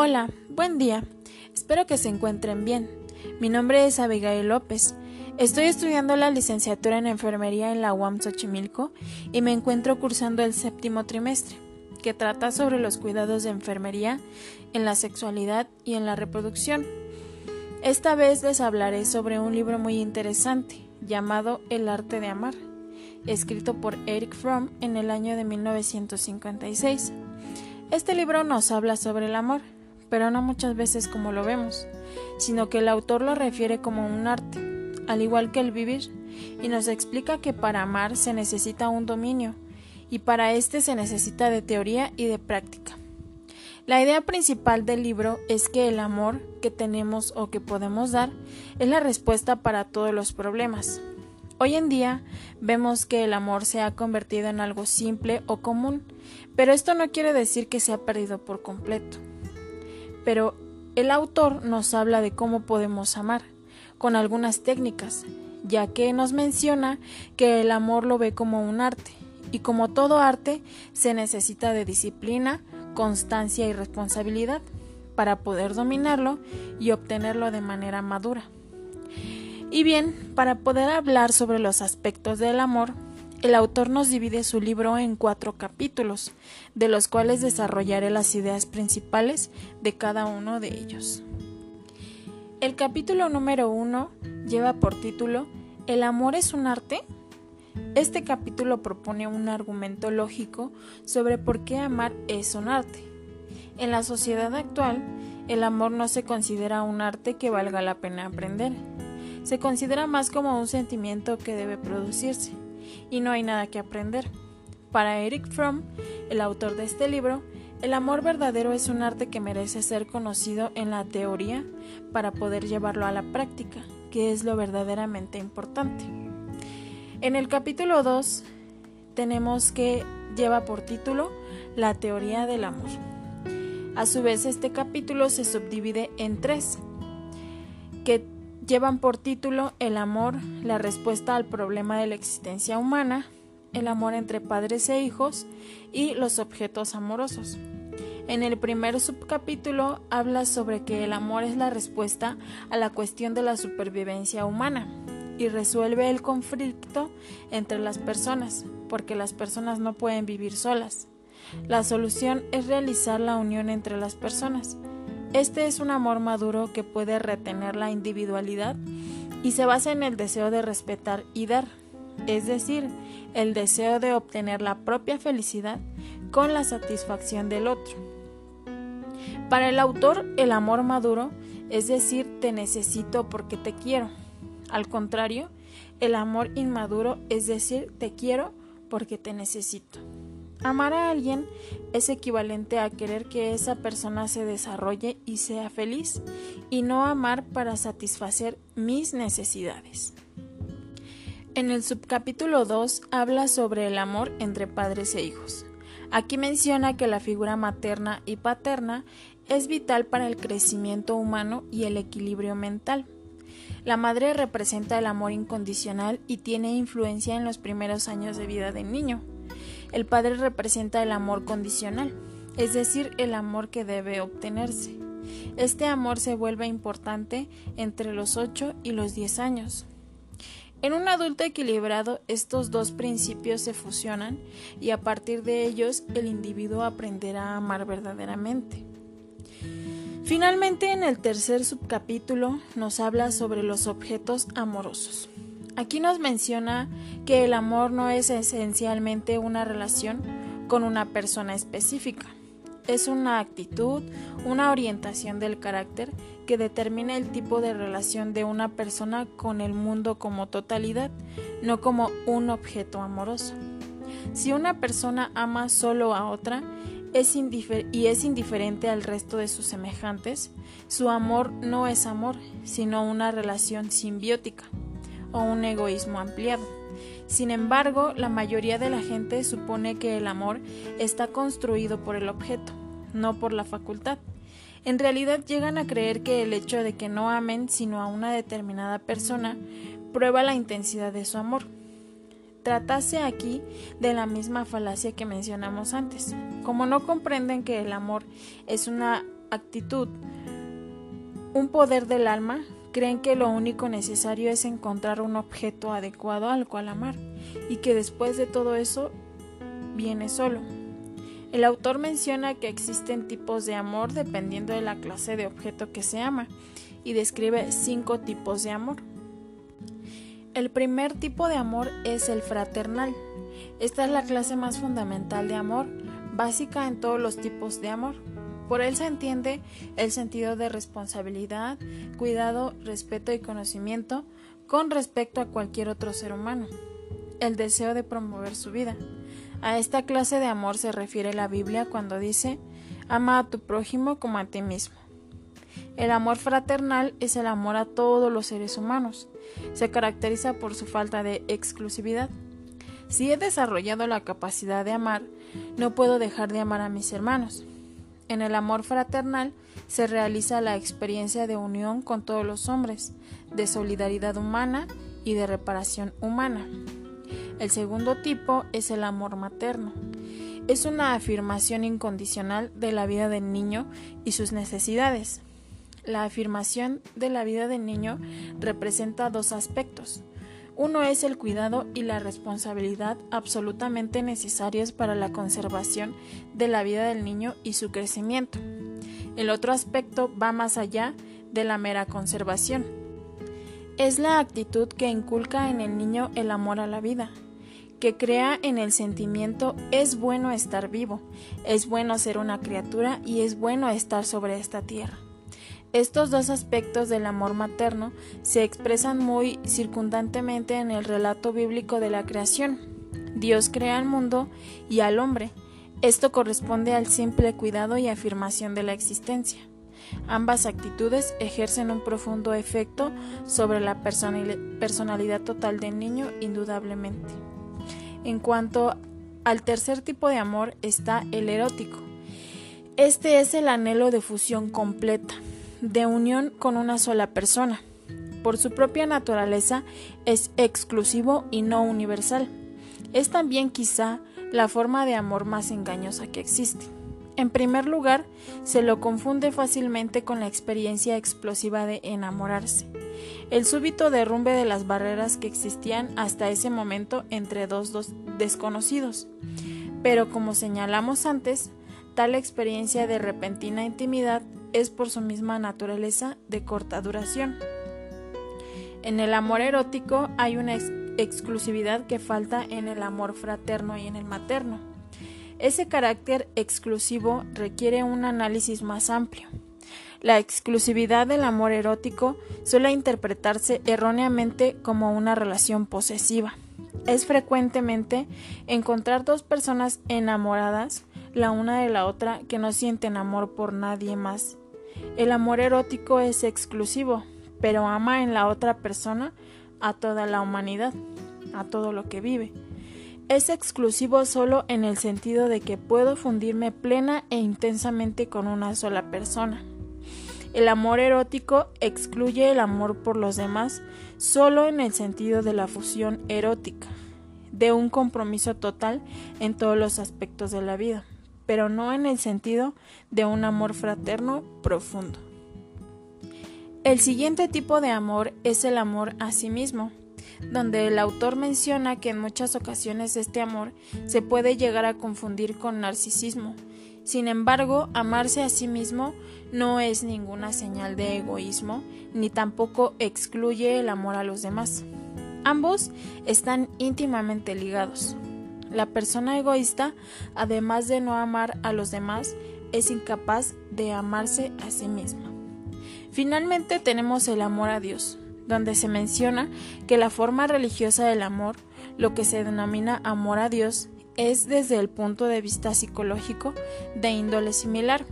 Hola, buen día. Espero que se encuentren bien. Mi nombre es Abigail López. Estoy estudiando la licenciatura en enfermería en la UAM Xochimilco y me encuentro cursando el séptimo trimestre, que trata sobre los cuidados de enfermería en la sexualidad y en la reproducción. Esta vez les hablaré sobre un libro muy interesante llamado El arte de amar, escrito por Eric Fromm en el año de 1956. Este libro nos habla sobre el amor, pero no muchas veces como lo vemos, sino que el autor lo refiere como un arte, al igual que el vivir, y nos explica que para amar se necesita un dominio, y para este se necesita de teoría y de práctica. La idea principal del libro es que el amor que tenemos o que podemos dar es la respuesta para todos los problemas. Hoy en día vemos que el amor se ha convertido en algo simple o común, pero esto no quiere decir que se ha perdido por completo. Pero el autor nos habla de cómo podemos amar, con algunas técnicas, ya que nos menciona que el amor lo ve como un arte, y como todo arte se necesita de disciplina, constancia y responsabilidad para poder dominarlo y obtenerlo de manera madura. Y bien, para poder hablar sobre los aspectos del amor, el autor nos divide su libro en cuatro capítulos, de los cuales desarrollaré las ideas principales de cada uno de ellos. El capítulo número uno lleva por título ¿El amor es un arte? Este capítulo propone un argumento lógico sobre por qué amar es un arte. En la sociedad actual, el amor no se considera un arte que valga la pena aprender. Se considera más como un sentimiento que debe producirse, y no hay nada que aprender. Para Eric Fromm, el autor de este libro, el amor verdadero es un arte que merece ser conocido en la teoría para poder llevarlo a la práctica, que es lo verdaderamente importante. En el capítulo 2 tenemos que lleva por título La teoría del amor. A su vez este capítulo se subdivide en tres, que llevan por título El amor, la respuesta al problema de la existencia humana, el amor entre padres e hijos y los objetos amorosos. En el primer subcapítulo habla sobre que el amor es la respuesta a la cuestión de la supervivencia humana y resuelve el conflicto entre las personas, porque las personas no pueden vivir solas. La solución es realizar la unión entre las personas. Este es un amor maduro que puede retener la individualidad y se basa en el deseo de respetar y dar, es decir, el deseo de obtener la propia felicidad con la satisfacción del otro. Para el autor, el amor maduro es decir, te necesito porque te quiero. Al contrario, el amor inmaduro es decir, te quiero porque te necesito. Amar a alguien es equivalente a querer que esa persona se desarrolle y sea feliz, y no amar para satisfacer mis necesidades. En el subcapítulo 2 habla sobre el amor entre padres e hijos. Aquí menciona que la figura materna y paterna es vital para el crecimiento humano y el equilibrio mental. La madre representa el amor incondicional y tiene influencia en los primeros años de vida del niño. El padre representa el amor condicional, es decir, el amor que debe obtenerse. Este amor se vuelve importante entre los 8 y los 10 años. En un adulto equilibrado estos dos principios se fusionan y a partir de ellos el individuo aprenderá a amar verdaderamente. Finalmente, en el tercer subcapítulo nos habla sobre los objetos amorosos. Aquí nos menciona que el amor no es esencialmente una relación con una persona específica. Es una actitud, una orientación del carácter que determina el tipo de relación de una persona con el mundo como totalidad, no como un objeto amoroso. Si una persona ama solo a otra, y es indiferente al resto de sus semejantes, su amor no es amor, sino una relación simbiótica o un egoísmo ampliado. Sin embargo, la mayoría de la gente supone que el amor está construido por el objeto, no por la facultad. En realidad llegan a creer que el hecho de que no amen sino a una determinada persona prueba la intensidad de su amor. Tratase aquí de la misma falacia que mencionamos antes. Como no comprenden que el amor es una actitud un poder del alma, creen que lo único necesario es encontrar un objeto adecuado al cual amar y que después de todo eso viene solo. El autor menciona que existen tipos de amor dependiendo de la clase de objeto que se ama y describe cinco tipos de amor. El primer tipo de amor es el fraternal. Esta es la clase más fundamental de amor, básica en todos los tipos de amor. Por él se entiende el sentido de responsabilidad, cuidado, respeto y conocimiento con respecto a cualquier otro ser humano, el deseo de promover su vida. A esta clase de amor se refiere la Biblia cuando dice, ama a tu prójimo como a ti mismo. El amor fraternal es el amor a todos los seres humanos. Se caracteriza por su falta de exclusividad. Si he desarrollado la capacidad de amar, no puedo dejar de amar a mis hermanos. En el amor fraternal se realiza la experiencia de unión con todos los hombres, de solidaridad humana y de reparación humana. El segundo tipo es el amor materno. Es una afirmación incondicional de la vida del niño y sus necesidades. La afirmación de la vida del niño representa dos aspectos. Uno es el cuidado y la responsabilidad absolutamente necesarios para la conservación de la vida del niño y su crecimiento. El otro aspecto va más allá de la mera conservación. Es la actitud que inculca en el niño el amor a la vida, que crea en el sentimiento es bueno estar vivo, es bueno ser una criatura y es bueno estar sobre esta tierra. Estos dos aspectos del amor materno se expresan muy circundantemente en el relato bíblico de la creación. Dios crea al mundo y al hombre. Esto corresponde al simple cuidado y afirmación de la existencia. Ambas actitudes ejercen un profundo efecto sobre la personalidad total del niño, indudablemente. En cuanto al tercer tipo de amor está el erótico. Este es el anhelo de fusión completa, de unión con una sola persona. Por su propia naturaleza es exclusivo y no universal. Es también quizá la forma de amor más engañosa que existe. En primer lugar, se lo confunde fácilmente con la experiencia explosiva de enamorarse, el súbito derrumbe de las barreras que existían hasta ese momento entre dos, dos desconocidos. Pero como señalamos antes, tal experiencia de repentina intimidad es por su misma naturaleza de corta duración. En el amor erótico hay una exclusividad que falta en el amor fraterno y en el materno. Ese carácter exclusivo requiere un análisis más amplio. La exclusividad del amor erótico suele interpretarse erróneamente como una relación posesiva. Es frecuentemente encontrar dos personas enamoradas la una de la otra que no sienten amor por nadie más. El amor erótico es exclusivo, pero ama en la otra persona a toda la humanidad, a todo lo que vive. Es exclusivo solo en el sentido de que puedo fundirme plena e intensamente con una sola persona. El amor erótico excluye el amor por los demás solo en el sentido de la fusión erótica, de un compromiso total en todos los aspectos de la vida pero no en el sentido de un amor fraterno profundo. El siguiente tipo de amor es el amor a sí mismo, donde el autor menciona que en muchas ocasiones este amor se puede llegar a confundir con narcisismo. Sin embargo, amarse a sí mismo no es ninguna señal de egoísmo, ni tampoco excluye el amor a los demás. Ambos están íntimamente ligados. La persona egoísta, además de no amar a los demás, es incapaz de amarse a sí misma. Finalmente tenemos el amor a Dios, donde se menciona que la forma religiosa del amor, lo que se denomina amor a Dios, es desde el punto de vista psicológico de índole similar.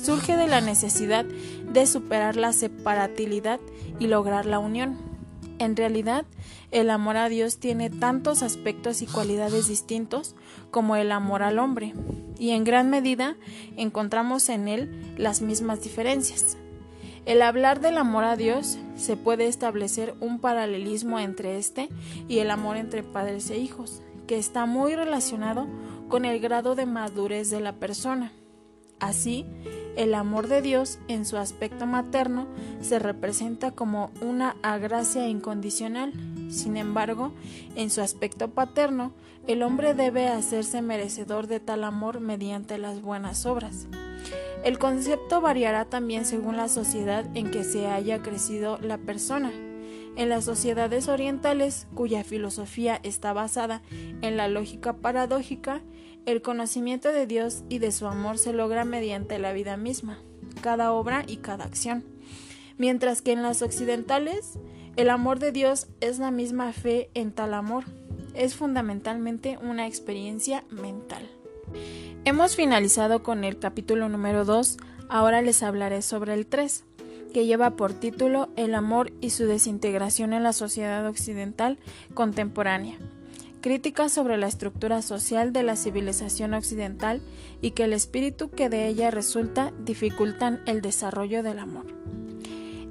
Surge de la necesidad de superar la separatilidad y lograr la unión. En realidad, el amor a Dios tiene tantos aspectos y cualidades distintos como el amor al hombre, y en gran medida encontramos en él las mismas diferencias. El hablar del amor a Dios se puede establecer un paralelismo entre este y el amor entre padres e hijos, que está muy relacionado con el grado de madurez de la persona. Así, El amor de Dios en su aspecto materno se representa como una agracia incondicional. Sin embargo, en su aspecto paterno, el hombre debe hacerse merecedor de tal amor mediante las buenas obras. El concepto variará también según la sociedad en que se haya crecido la persona. En las sociedades orientales, cuya filosofía está basada en la lógica paradójica, el conocimiento de Dios y de su amor se logra mediante la vida misma, cada obra y cada acción. Mientras que en las occidentales, el amor de Dios es la misma fe en tal amor. Es fundamentalmente una experiencia mental. Hemos finalizado con el capítulo número 2, ahora les hablaré sobre el 3, que lleva por título El amor y su desintegración en la sociedad occidental contemporánea. Crítica sobre la estructura social de la civilización occidental y que el espíritu que de ella resulta dificultan el desarrollo del amor.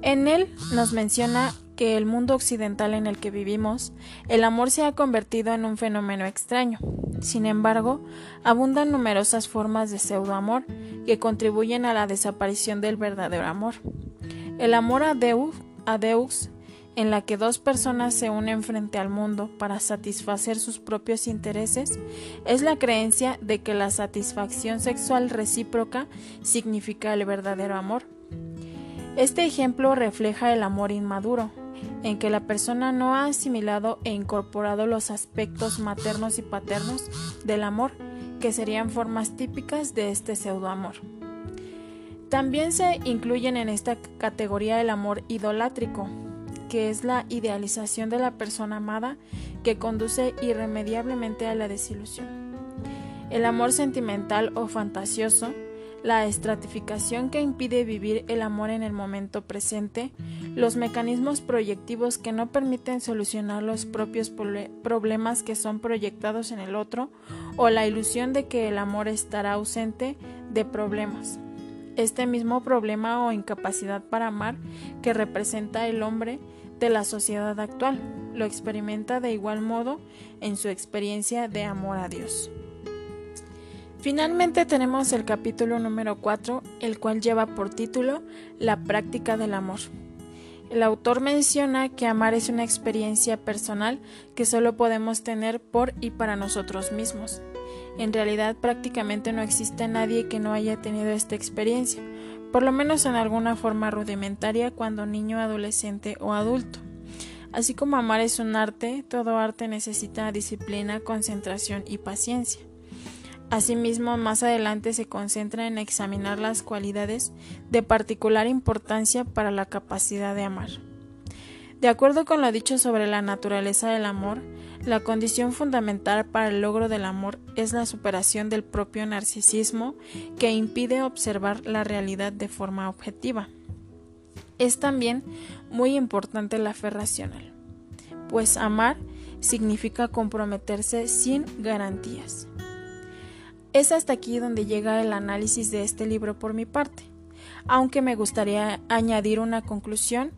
En él nos menciona que el mundo occidental en el que vivimos, el amor se ha convertido en un fenómeno extraño. Sin embargo, abundan numerosas formas de pseudoamor que contribuyen a la desaparición del verdadero amor. El amor a Deus, a Deus en la que dos personas se unen frente al mundo para satisfacer sus propios intereses, es la creencia de que la satisfacción sexual recíproca significa el verdadero amor. Este ejemplo refleja el amor inmaduro, en que la persona no ha asimilado e incorporado los aspectos maternos y paternos del amor, que serían formas típicas de este pseudoamor. También se incluyen en esta categoría el amor idolátrico, que es la idealización de la persona amada que conduce irremediablemente a la desilusión. El amor sentimental o fantasioso la estratificación que impide vivir el amor en el momento presente, los mecanismos proyectivos que no permiten solucionar los propios problemas que son proyectados en el otro, o la ilusión de que el amor estará ausente de problemas. Este mismo problema o incapacidad para amar que representa el hombre de la sociedad actual lo experimenta de igual modo en su experiencia de amor a Dios. Finalmente tenemos el capítulo número 4, el cual lleva por título La práctica del amor. El autor menciona que amar es una experiencia personal que solo podemos tener por y para nosotros mismos. En realidad prácticamente no existe nadie que no haya tenido esta experiencia, por lo menos en alguna forma rudimentaria cuando niño, adolescente o adulto. Así como amar es un arte, todo arte necesita disciplina, concentración y paciencia. Asimismo, más adelante se concentra en examinar las cualidades de particular importancia para la capacidad de amar. De acuerdo con lo dicho sobre la naturaleza del amor, la condición fundamental para el logro del amor es la superación del propio narcisismo que impide observar la realidad de forma objetiva. Es también muy importante la fe racional, pues amar significa comprometerse sin garantías. Es hasta aquí donde llega el análisis de este libro por mi parte, aunque me gustaría añadir una conclusión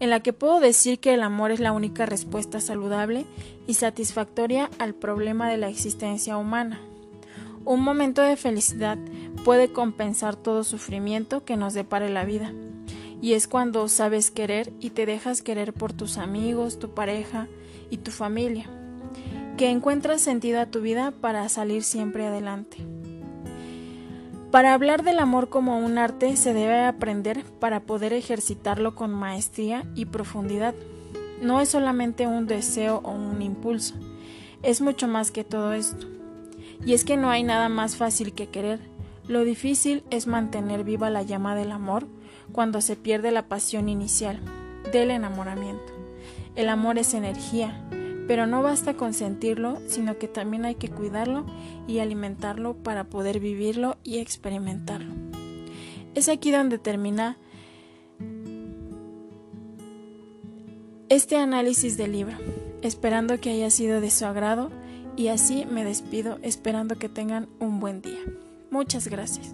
en la que puedo decir que el amor es la única respuesta saludable y satisfactoria al problema de la existencia humana. Un momento de felicidad puede compensar todo sufrimiento que nos depare la vida, y es cuando sabes querer y te dejas querer por tus amigos, tu pareja y tu familia que encuentras sentido a tu vida para salir siempre adelante. Para hablar del amor como un arte se debe aprender para poder ejercitarlo con maestría y profundidad. No es solamente un deseo o un impulso, es mucho más que todo esto. Y es que no hay nada más fácil que querer. Lo difícil es mantener viva la llama del amor cuando se pierde la pasión inicial del enamoramiento. El amor es energía, pero no basta con sentirlo, sino que también hay que cuidarlo y alimentarlo para poder vivirlo y experimentarlo. Es aquí donde termina este análisis del libro, esperando que haya sido de su agrado y así me despido esperando que tengan un buen día. Muchas gracias.